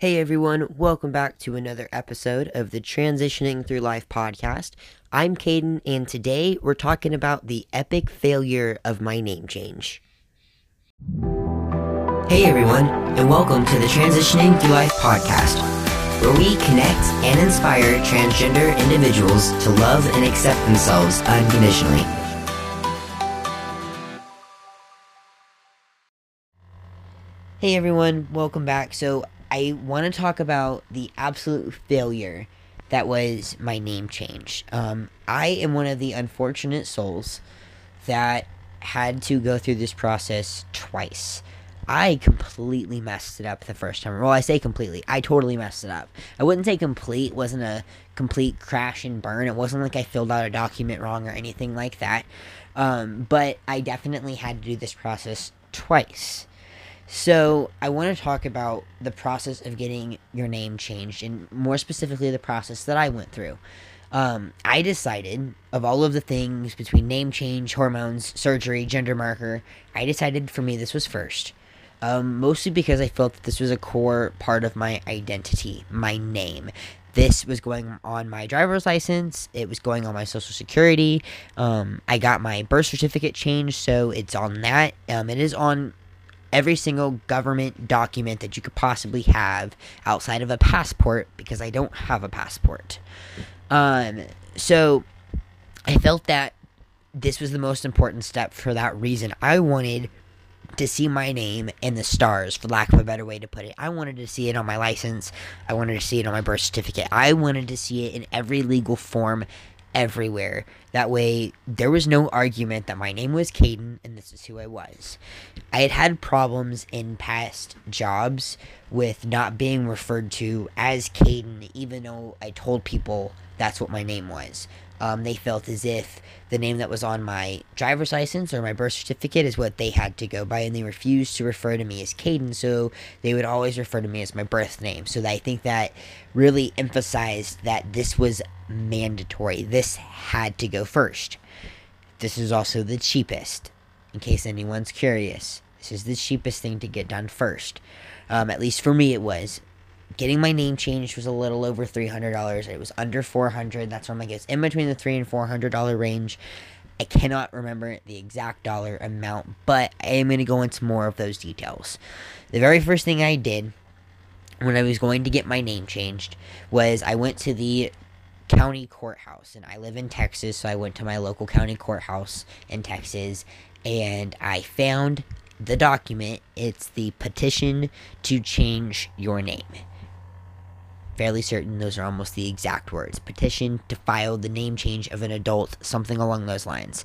Hey everyone, welcome back to another episode of the Transitioning Through Life podcast. I'm Caden, and today we're talking about the epic failure of my name change. Hey everyone, and welcome to the Transitioning Through Life podcast, where we connect and inspire transgender individuals to love and accept themselves unconditionally. Hey everyone, welcome back. So, I want to talk about the absolute failure that was my name change. Um, I am one of the unfortunate souls that had to go through this process twice. I completely messed it up the first time. Well, I say completely. I totally messed it up. I wouldn't say complete. It wasn't a complete crash and burn. It wasn't like I filled out a document wrong or anything like that. Um, but I definitely had to do this process twice. So, I want to talk about the process of getting your name changed, and more specifically, the process that I went through. Um, I decided, of all of the things between name change, hormones, surgery, gender marker, I decided for me this was first. Um, mostly because I felt that this was a core part of my identity, my name. This was going on my driver's license. It was going on my social security. Um, I got my birth certificate changed, so it's on that. Um, it is on every single government document that you could possibly have outside of a passport because I don't have a passport. Um, so I felt that this was the most important step for that reason. I wanted to see my name in the stars, for lack of a better way to put it. I wanted to see it on my license. I wanted to see it on my birth certificate. I wanted to see it in every legal form everywhere. That way, there was no argument that my name was Caden and this is who I was. I had had problems in past jobs with not being referred to as Caden, even though I told people that's what my name was. Um, they felt as if the name that was on my driver's license or my birth certificate is what they had to go by, and they refused to refer to me as Caden, so they would always refer to me as my birth name. So I think that really emphasized that this was mandatory. This had to go first. This is also the cheapest, in case anyone's curious. This is the cheapest thing to get done first. Um, at least for me, it was getting my name changed was a little over $300 it was under 400 that's where i'm like it's in between the 3 and 400 dollar range. I cannot remember the exact dollar amount but i am going to go into more of those details. The very first thing i did when i was going to get my name changed was i went to the county courthouse and i live in texas so i went to my local county courthouse in texas and i found the document. It's the petition to change your name fairly certain those are almost the exact words. Petition to file the name change of an adult, something along those lines.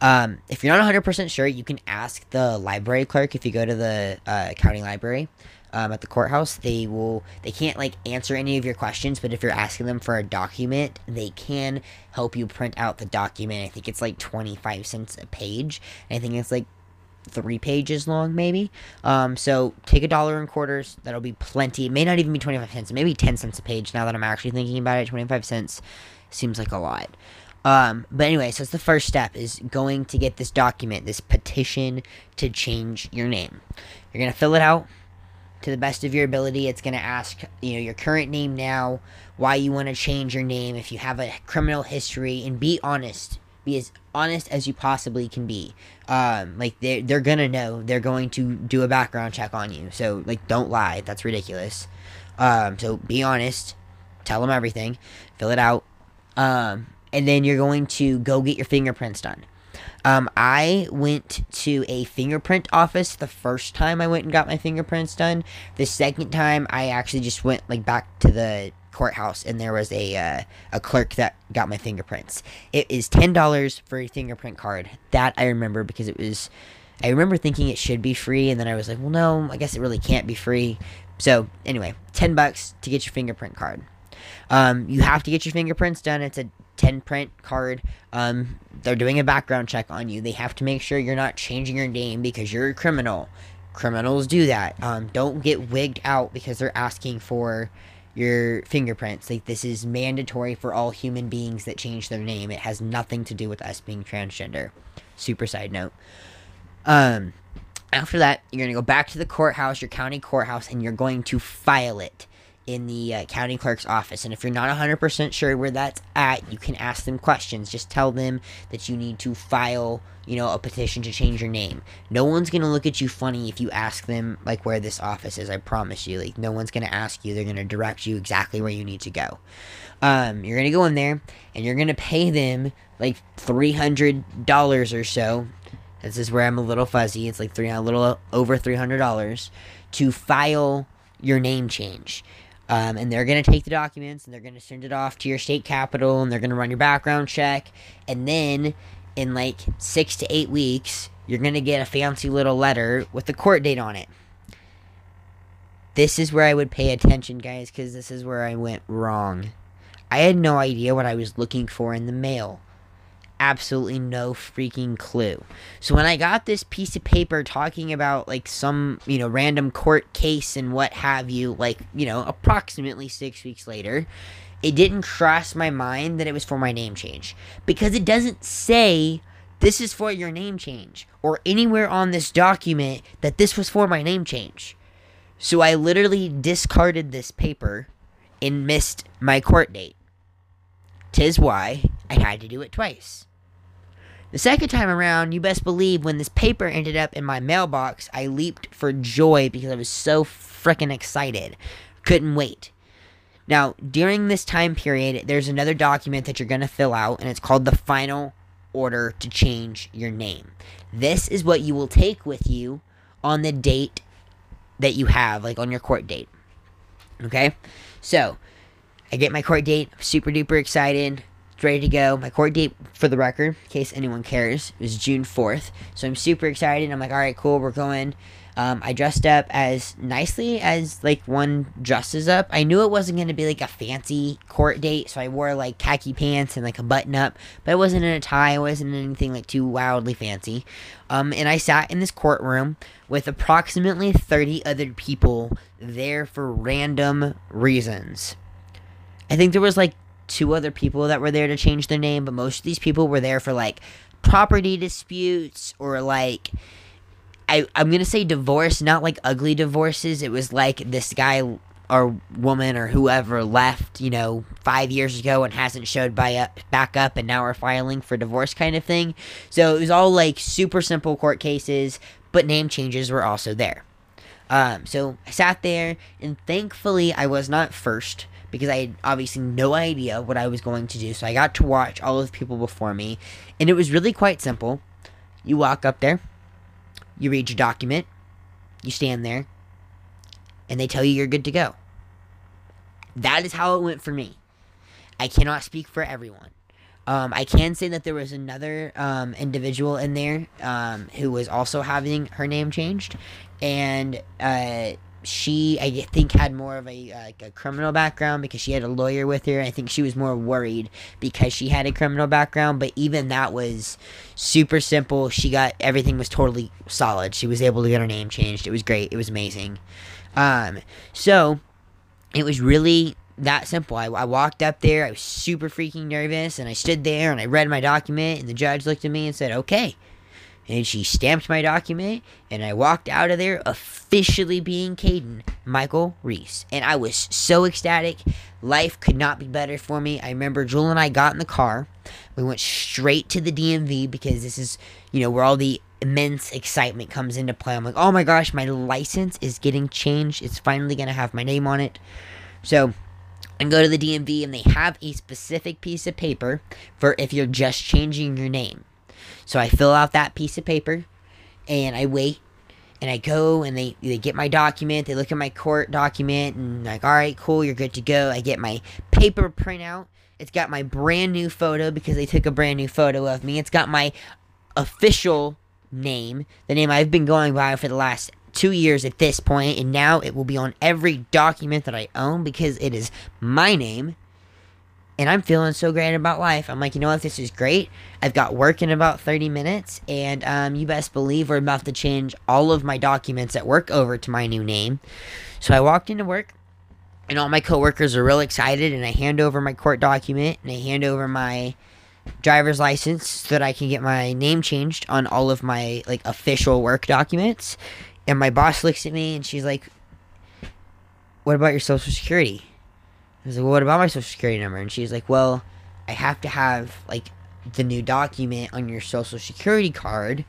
Um, if you're not 100% sure, you can ask the library clerk if you go to the uh, county library. Um, at the courthouse they will they can't like answer any of your questions but if you're asking them for a document they can help you print out the document i think it's like 25 cents a page i think it's like three pages long, maybe. Um, so take a dollar in quarters. That'll be plenty. It may not even be 25 cents. Maybe 10 cents a page now that I'm actually thinking about it. 25 cents seems like a lot. Um, but anyway, so it's the first step is going to get this document, this petition to change your name. You're going to fill it out to the best of your ability. It's going to ask, you know, your current name now, why you want to change your name, if you have a criminal history, and be honest be as honest as you possibly can be. Um, like they're they're gonna know. They're going to do a background check on you. So like, don't lie. That's ridiculous. Um, so be honest. Tell them everything. Fill it out. Um, and then you're going to go get your fingerprints done. Um, I went to a fingerprint office the first time I went and got my fingerprints done. The second time, I actually just went like back to the courthouse and there was a uh, a clerk that got my fingerprints. It is ten dollars for a fingerprint card. That I remember because it was. I remember thinking it should be free, and then I was like, well, no, I guess it really can't be free. So anyway, ten bucks to get your fingerprint card. Um, you have to get your fingerprints done. It's a 10 print card. Um, they're doing a background check on you. They have to make sure you're not changing your name because you're a criminal. Criminals do that. Um, don't get wigged out because they're asking for your fingerprints. Like this is mandatory for all human beings that change their name. It has nothing to do with us being transgender. Super side note. Um, after that, you're gonna go back to the courthouse, your county courthouse, and you're going to file it. In the uh, county clerk's office. And if you're not 100% sure where that's at, you can ask them questions. Just tell them that you need to file, you know, a petition to change your name. No one's going to look at you funny if you ask them, like, where this office is. I promise you. Like, no one's going to ask you. They're going to direct you exactly where you need to go. Um, you're going to go in there and you're going to pay them like $300 or so. This is where I'm a little fuzzy. It's like three, a little over $300 to file your name change. Um, and they're going to take the documents and they're going to send it off to your state capital and they're going to run your background check. And then in like six to eight weeks, you're going to get a fancy little letter with the court date on it. This is where I would pay attention, guys, because this is where I went wrong. I had no idea what I was looking for in the mail absolutely no freaking clue. So when I got this piece of paper talking about like some, you know, random court case and what have you, like, you know, approximately 6 weeks later, it didn't cross my mind that it was for my name change because it doesn't say this is for your name change or anywhere on this document that this was for my name change. So I literally discarded this paper and missed my court date. Tis why I had to do it twice. The second time around, you best believe when this paper ended up in my mailbox, I leaped for joy because I was so freaking excited. Couldn't wait. Now, during this time period, there's another document that you're going to fill out, and it's called the final order to change your name. This is what you will take with you on the date that you have, like on your court date. Okay? So, I get my court date, super duper excited ready to go. My court date, for the record, in case anyone cares, is June 4th. So I'm super excited. I'm like, all right, cool, we're going. Um, I dressed up as nicely as like one dresses up. I knew it wasn't going to be like a fancy court date, so I wore like khaki pants and like a button up, but it wasn't in a tie. It wasn't anything like too wildly fancy. Um, and I sat in this courtroom with approximately 30 other people there for random reasons. I think there was like two other people that were there to change their name, but most of these people were there for like property disputes or like I I'm gonna say divorce, not like ugly divorces. It was like this guy or woman or whoever left, you know, five years ago and hasn't showed by up, back up, and now we're filing for divorce kind of thing. So it was all like super simple court cases, but name changes were also there. Um, so I sat there, and thankfully I was not first because I had obviously no idea what I was going to do. So I got to watch all of the people before me, and it was really quite simple. You walk up there, you read your document, you stand there, and they tell you you're good to go. That is how it went for me. I cannot speak for everyone. Um, I can say that there was another um, individual in there um, who was also having her name changed, and uh, she I think had more of a like a criminal background because she had a lawyer with her. I think she was more worried because she had a criminal background, but even that was super simple. She got everything was totally solid. She was able to get her name changed. It was great. It was amazing. Um, so it was really that simple. I, I walked up there. I was super freaking nervous, and I stood there and I read my document, and the judge looked at me and said, "Okay." And she stamped my document, and I walked out of there officially being Caden Michael Reese. And I was so ecstatic. Life could not be better for me. I remember Jewel and I got in the car. We went straight to the DMV because this is, you know, where all the immense excitement comes into play. I'm like, oh my gosh, my license is getting changed. It's finally going to have my name on it. So I go to the DMV, and they have a specific piece of paper for if you're just changing your name. So I fill out that piece of paper and I wait and I go and they, they get my document, they look at my court document and like, all right, cool, you're good to go. I get my paper printout. It's got my brand new photo because they took a brand new photo of me. It's got my official name, the name I've been going by for the last two years at this point, and now it will be on every document that I own because it is my name and I'm feeling so great about life. I'm like, you know what, this is great. I've got work in about 30 minutes, and um, you best believe we're about to change all of my documents at work over to my new name. So I walked into work, and all my coworkers are real excited, and I hand over my court document, and I hand over my driver's license so that I can get my name changed on all of my like official work documents. And my boss looks at me and she's like, what about your social security? I was like, well, what about my social security number? And she's like, well, I have to have like the new document on your social security card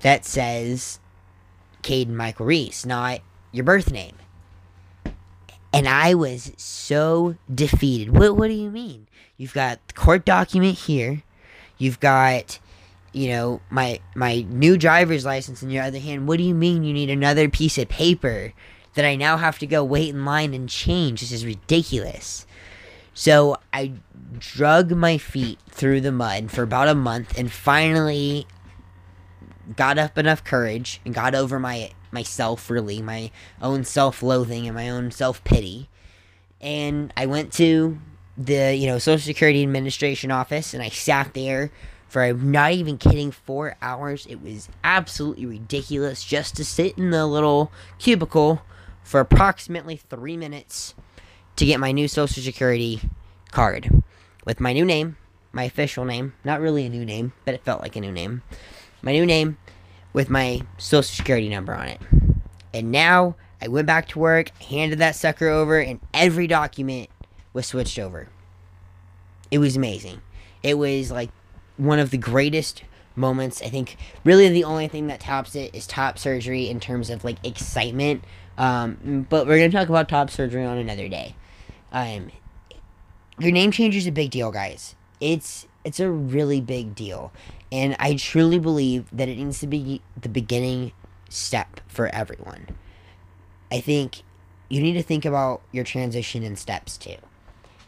that says Caden Michael Reese, not your birth name. And I was so defeated. What what do you mean? You've got the court document here. You've got you know my my new driver's license in your other hand. What do you mean you need another piece of paper that I now have to go wait in line and change? This is ridiculous. So I drug my feet through the mud for about a month and finally got up enough courage and got over my myself really, my own self-loathing and my own self-pity. And I went to the, you know, Social Security Administration office and I sat there for I'm not even kidding 4 hours. It was absolutely ridiculous just to sit in the little cubicle for approximately 3 minutes to get my new Social Security card with my new name, my official name, not really a new name, but it felt like a new name. My new name with my social security number on it. And now I went back to work, handed that sucker over, and every document was switched over. It was amazing. It was like one of the greatest moments. I think really the only thing that tops it is top surgery in terms of like excitement. Um, but we're gonna talk about top surgery on another day. Um, your name change is a big deal, guys. It's it's a really big deal. And I truly believe that it needs to be the beginning step for everyone. I think you need to think about your transition in steps too.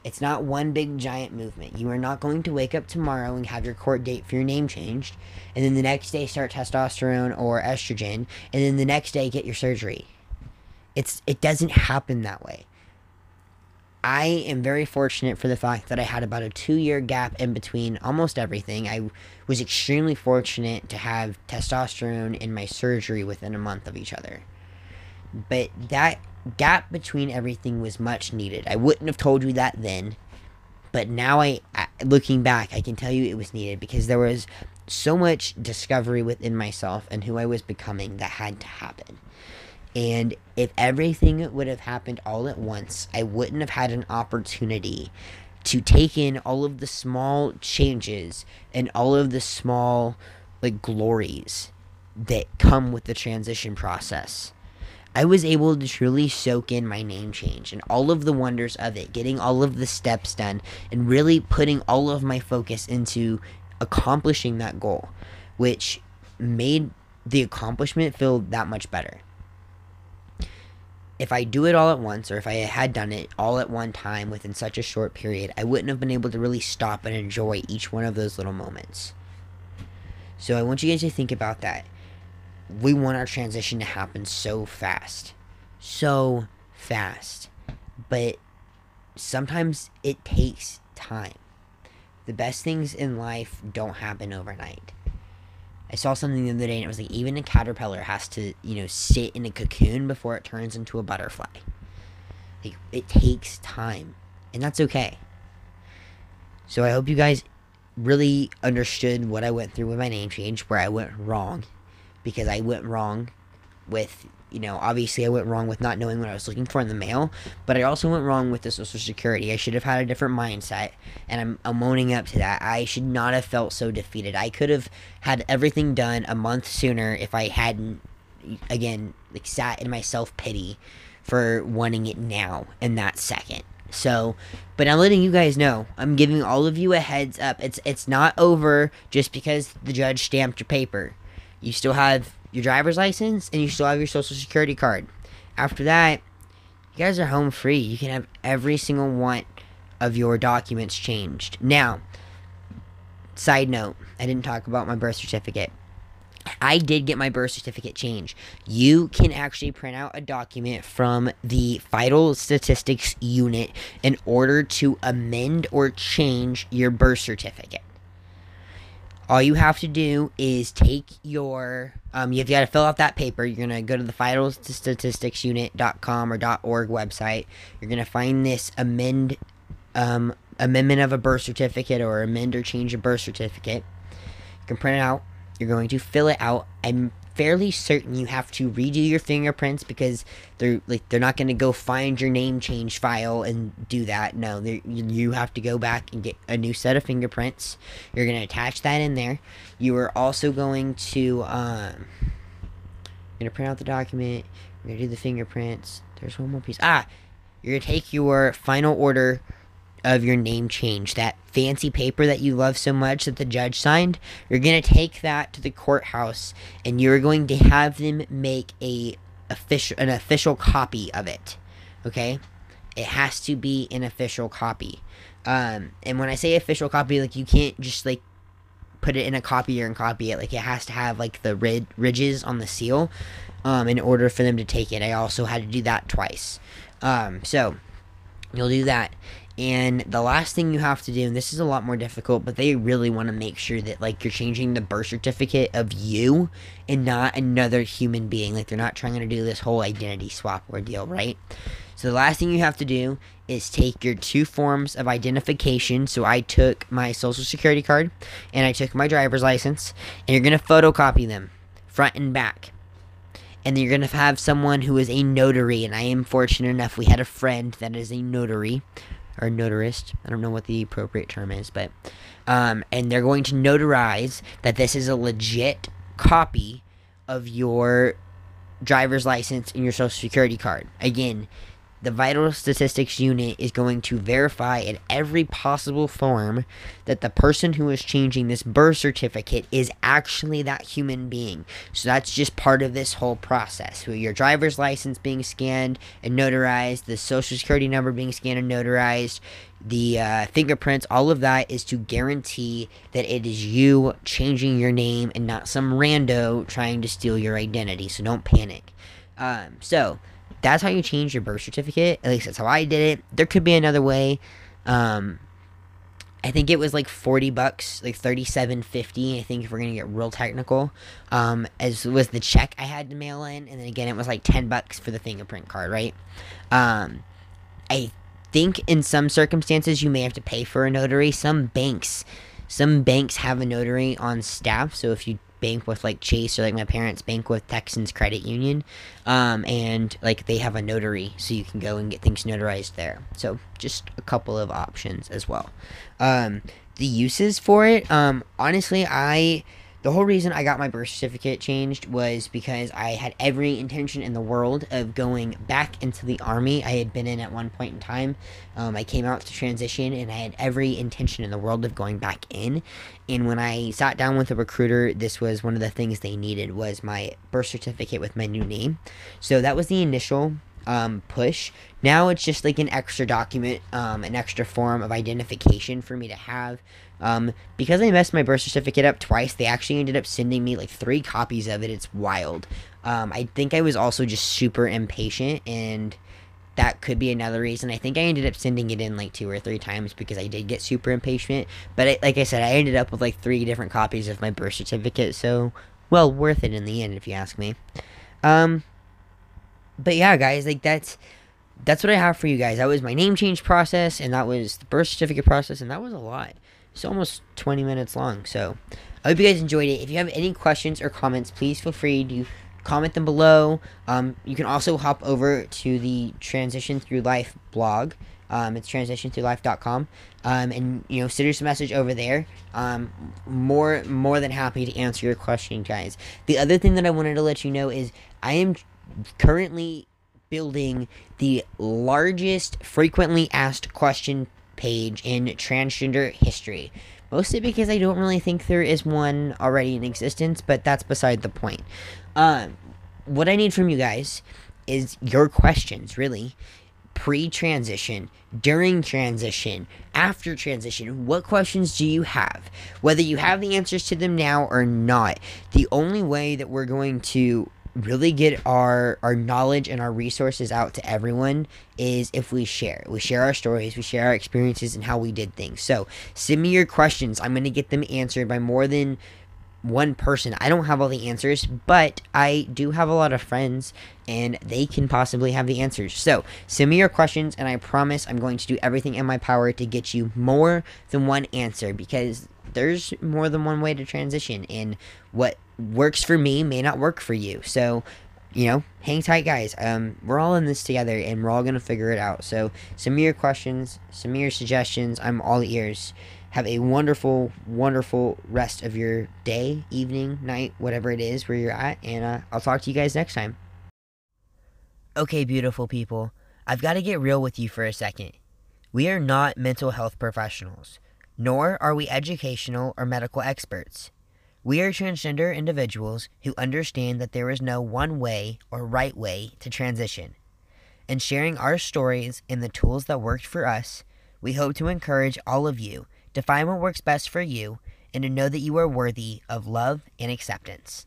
It's not one big giant movement. You are not going to wake up tomorrow and have your court date for your name changed, and then the next day start testosterone or estrogen, and then the next day get your surgery. It's it doesn't happen that way. I am very fortunate for the fact that I had about a two year gap in between almost everything. I was extremely fortunate to have testosterone in my surgery within a month of each other. But that gap between everything was much needed. I wouldn't have told you that then, but now I, looking back, I can tell you it was needed because there was so much discovery within myself and who I was becoming that had to happen. And if everything would have happened all at once, I wouldn't have had an opportunity to take in all of the small changes and all of the small like glories that come with the transition process. I was able to truly soak in my name change and all of the wonders of it, getting all of the steps done, and really putting all of my focus into accomplishing that goal, which made the accomplishment feel that much better if I do it all at once, or if I had done it all at one time within such a short period, I wouldn't have been able to really stop and enjoy each one of those little moments. So I want you guys to think about that. We want our transition to happen so fast. So fast. But sometimes it takes time. The best things in life don't happen overnight. I saw something the other day and it was like even a caterpillar has to, you know, sit in a cocoon before it turns into a butterfly. Like it takes time. And that's okay. So I hope you guys really understood what I went through with my name change, where I went wrong. Because I went wrong with you know, obviously I went wrong with not knowing what I was looking for in the mail, but I also went wrong with the Social Security. I should have had a different mindset, and I'm, I'm owning up to that. I should not have felt so defeated. I could have had everything done a month sooner if I hadn't, again, like sat in my self pity for wanting it now in that second. So, but I'm letting you guys know. I'm giving all of you a heads up. It's it's not over just because the judge stamped your paper. You still have your driver's license, and you still have your social security card. After that, you guys are home free. You can have every single one of your documents changed. Now, side note, I didn't talk about my birth certificate. I did get my birth certificate changed. You can actually print out a document from the vital statistics unit in order to amend or change your birth certificate all you have to do is take your um, you've got to fill out that paper. You're going to go to the vital vitalstatisticsunit.com or .org website. You're going to find this amend um, amendment of a birth certificate or amend or change a birth certificate. You can print it out. You're going to fill it out i'm fairly certain you have to redo your fingerprints because they're like they're not going to go find your name change file and do that. No, you have to go back and get a new set of fingerprints. You're going to attach that in there. You are also going to um, you're going to print out the document. You're going to do the fingerprints. There's one more piece. Ah, you're going to take your final order of your name change, that fancy paper that you love so much that the judge signed, you're going to take that to the courthouse and you're going to have them make a official an official copy of it. Okay? It has to be an official copy. Um, and when I say official copy, like you can't just like put it in a copier and copy it. Like it has to have like the rid- ridges on the seal um, in order for them to take it. I also had to do that twice. Um, so you'll do that and the last thing you have to do, and this is a lot more difficult, but they really want to make sure that like you're changing the birth certificate of you and not another human being. Like they're not trying to do this whole identity swap ordeal, right? So the last thing you have to do is take your two forms of identification. So I took my social security card and I took my driver's license, and you're gonna photocopy them front and back and then you're going to have someone who is a notary and i am fortunate enough we had a friend that is a notary or notarist. I don't know what the appropriate term is, but um, and they're going to notarize that this is a legit copy of your driver's license and your social security card. Again, the vital statistics unit is going to verify in every possible form that the person who is changing this birth certificate is actually that human being. So that's just part of this whole process. Your driver's license being scanned and notarized, the social security number being scanned and notarized, the uh, fingerprints, all of that is to guarantee that it is you changing your name and not some rando trying to steal your identity. So don't panic. Um, so that's how you change your birth certificate. At least that's how I did it. There could be another way. Um, I think it was like forty bucks, like thirty seven fifty. I think if we're gonna get real technical, um, as was the check I had to mail in, and then again it was like ten bucks for the fingerprint card, right? Um, I think in some circumstances you may have to pay for a notary. Some banks, some banks have a notary on staff, so if you bank with like Chase or like my parents bank with Texans Credit Union, um, and like they have a notary, so you can go and get things notarized there. So just a couple of options as well. Um, the uses for it, um, honestly, I the whole reason I got my birth certificate changed was because I had every intention in the world of going back into the army. I had been in at one point in time. Um, I came out to transition, and I had every intention in the world of going back in. And when I sat down with a recruiter, this was one of the things they needed was my birth certificate with my new name. So that was the initial um, push. Now it's just like an extra document, um, an extra form of identification for me to have um, because I messed my birth certificate up twice, they actually ended up sending me like three copies of it. It's wild. Um, I think I was also just super impatient, and that could be another reason. I think I ended up sending it in like two or three times because I did get super impatient. But I, like I said, I ended up with like three different copies of my birth certificate, so well worth it in the end, if you ask me. Um, but yeah, guys, like that's that's what I have for you guys. That was my name change process, and that was the birth certificate process, and that was a lot. It's almost 20 minutes long. So I hope you guys enjoyed it. If you have any questions or comments, please feel free to comment them below. Um, you can also hop over to the Transition Through Life blog. Um, it's transitionthroughlife.com. Um, and you know, send us a message over there. Um, more more than happy to answer your question, guys. The other thing that I wanted to let you know is I am currently building the largest frequently asked question page in transgender history. Mostly because I don't really think there is one already in existence, but that's beside the point. Um, what I need from you guys is your questions, really. Pre transition, during transition, after transition. What questions do you have? Whether you have the answers to them now or not, the only way that we're going to really get our our knowledge and our resources out to everyone is if we share. We share our stories, we share our experiences and how we did things. So, send me your questions. I'm going to get them answered by more than one person. I don't have all the answers, but I do have a lot of friends and they can possibly have the answers. So, send me your questions and I promise I'm going to do everything in my power to get you more than one answer because there's more than one way to transition and what works for me may not work for you. So, you know, hang tight, guys. Um, we're all in this together, and we're all gonna figure it out. So, some of your questions, some of your suggestions, I'm all ears. Have a wonderful, wonderful rest of your day, evening, night, whatever it is where you're at, and uh, I'll talk to you guys next time. Okay, beautiful people, I've got to get real with you for a second. We are not mental health professionals, nor are we educational or medical experts. We are transgender individuals who understand that there is no one way or right way to transition. In sharing our stories and the tools that worked for us, we hope to encourage all of you to find what works best for you and to know that you are worthy of love and acceptance.